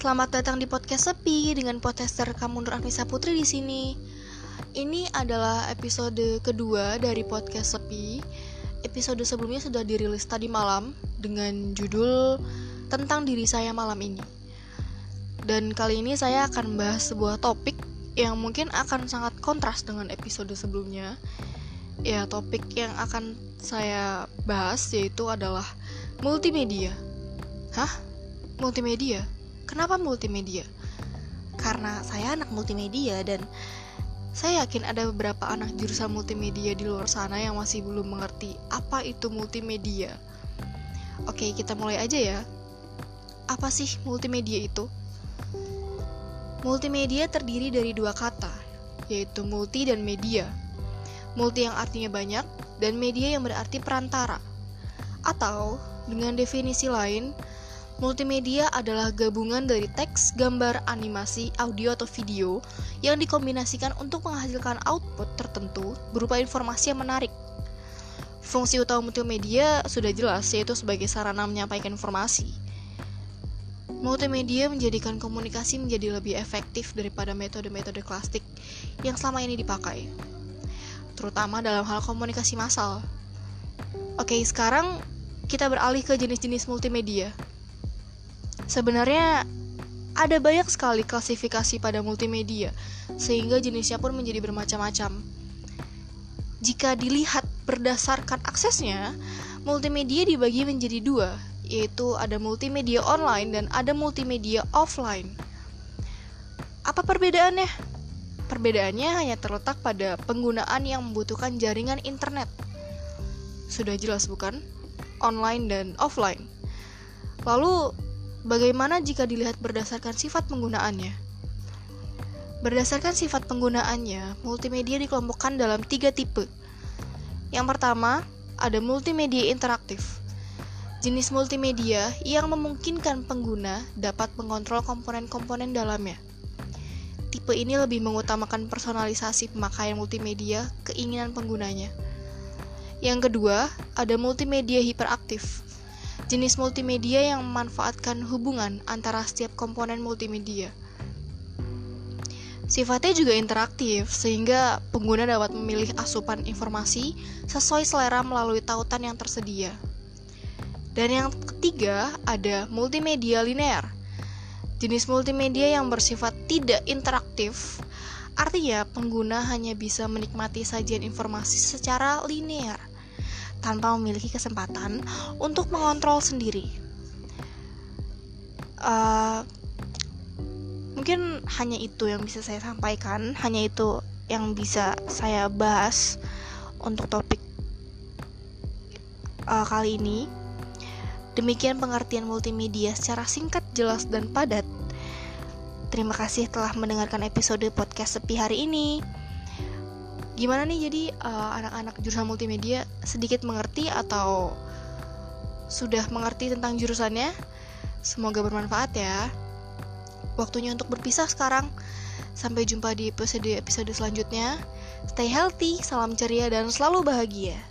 Selamat datang di podcast Sepi dengan podcaster kamu Nur Anissa Putri di sini. Ini adalah episode kedua dari podcast Sepi. Episode sebelumnya sudah dirilis tadi malam dengan judul tentang diri saya malam ini. Dan kali ini saya akan bahas sebuah topik yang mungkin akan sangat kontras dengan episode sebelumnya. Ya, topik yang akan saya bahas yaitu adalah multimedia. Hah? Multimedia? Kenapa multimedia? Karena saya anak multimedia dan saya yakin ada beberapa anak jurusan multimedia di luar sana yang masih belum mengerti apa itu multimedia. Oke, kita mulai aja ya. Apa sih multimedia itu? Multimedia terdiri dari dua kata, yaitu multi dan media. Multi yang artinya banyak dan media yang berarti perantara. Atau dengan definisi lain, Multimedia adalah gabungan dari teks, gambar, animasi, audio, atau video yang dikombinasikan untuk menghasilkan output tertentu berupa informasi yang menarik. Fungsi utama multimedia sudah jelas, yaitu sebagai sarana menyampaikan informasi. Multimedia menjadikan komunikasi menjadi lebih efektif daripada metode-metode klasik yang selama ini dipakai, terutama dalam hal komunikasi massal. Oke, sekarang kita beralih ke jenis-jenis multimedia. Sebenarnya ada banyak sekali klasifikasi pada multimedia, sehingga jenisnya pun menjadi bermacam-macam. Jika dilihat berdasarkan aksesnya, multimedia dibagi menjadi dua, yaitu ada multimedia online dan ada multimedia offline. Apa perbedaannya? Perbedaannya hanya terletak pada penggunaan yang membutuhkan jaringan internet. Sudah jelas bukan? Online dan offline. Lalu Bagaimana jika dilihat berdasarkan sifat penggunaannya? Berdasarkan sifat penggunaannya, multimedia dikelompokkan dalam tiga tipe. Yang pertama, ada multimedia interaktif. Jenis multimedia yang memungkinkan pengguna dapat mengontrol komponen-komponen dalamnya. Tipe ini lebih mengutamakan personalisasi pemakaian multimedia keinginan penggunanya. Yang kedua, ada multimedia hiperaktif jenis multimedia yang memanfaatkan hubungan antara setiap komponen multimedia. Sifatnya juga interaktif, sehingga pengguna dapat memilih asupan informasi sesuai selera melalui tautan yang tersedia. Dan yang ketiga, ada multimedia linear. Jenis multimedia yang bersifat tidak interaktif, artinya pengguna hanya bisa menikmati sajian informasi secara linear tanpa memiliki kesempatan untuk mengontrol sendiri. Uh, mungkin hanya itu yang bisa saya sampaikan, hanya itu yang bisa saya bahas untuk topik uh, kali ini. Demikian pengertian multimedia secara singkat, jelas, dan padat. Terima kasih telah mendengarkan episode podcast sepi hari ini gimana nih jadi uh, anak-anak jurusan multimedia sedikit mengerti atau sudah mengerti tentang jurusannya? Semoga bermanfaat ya. Waktunya untuk berpisah sekarang. Sampai jumpa di episode episode selanjutnya. Stay healthy salam ceria dan selalu bahagia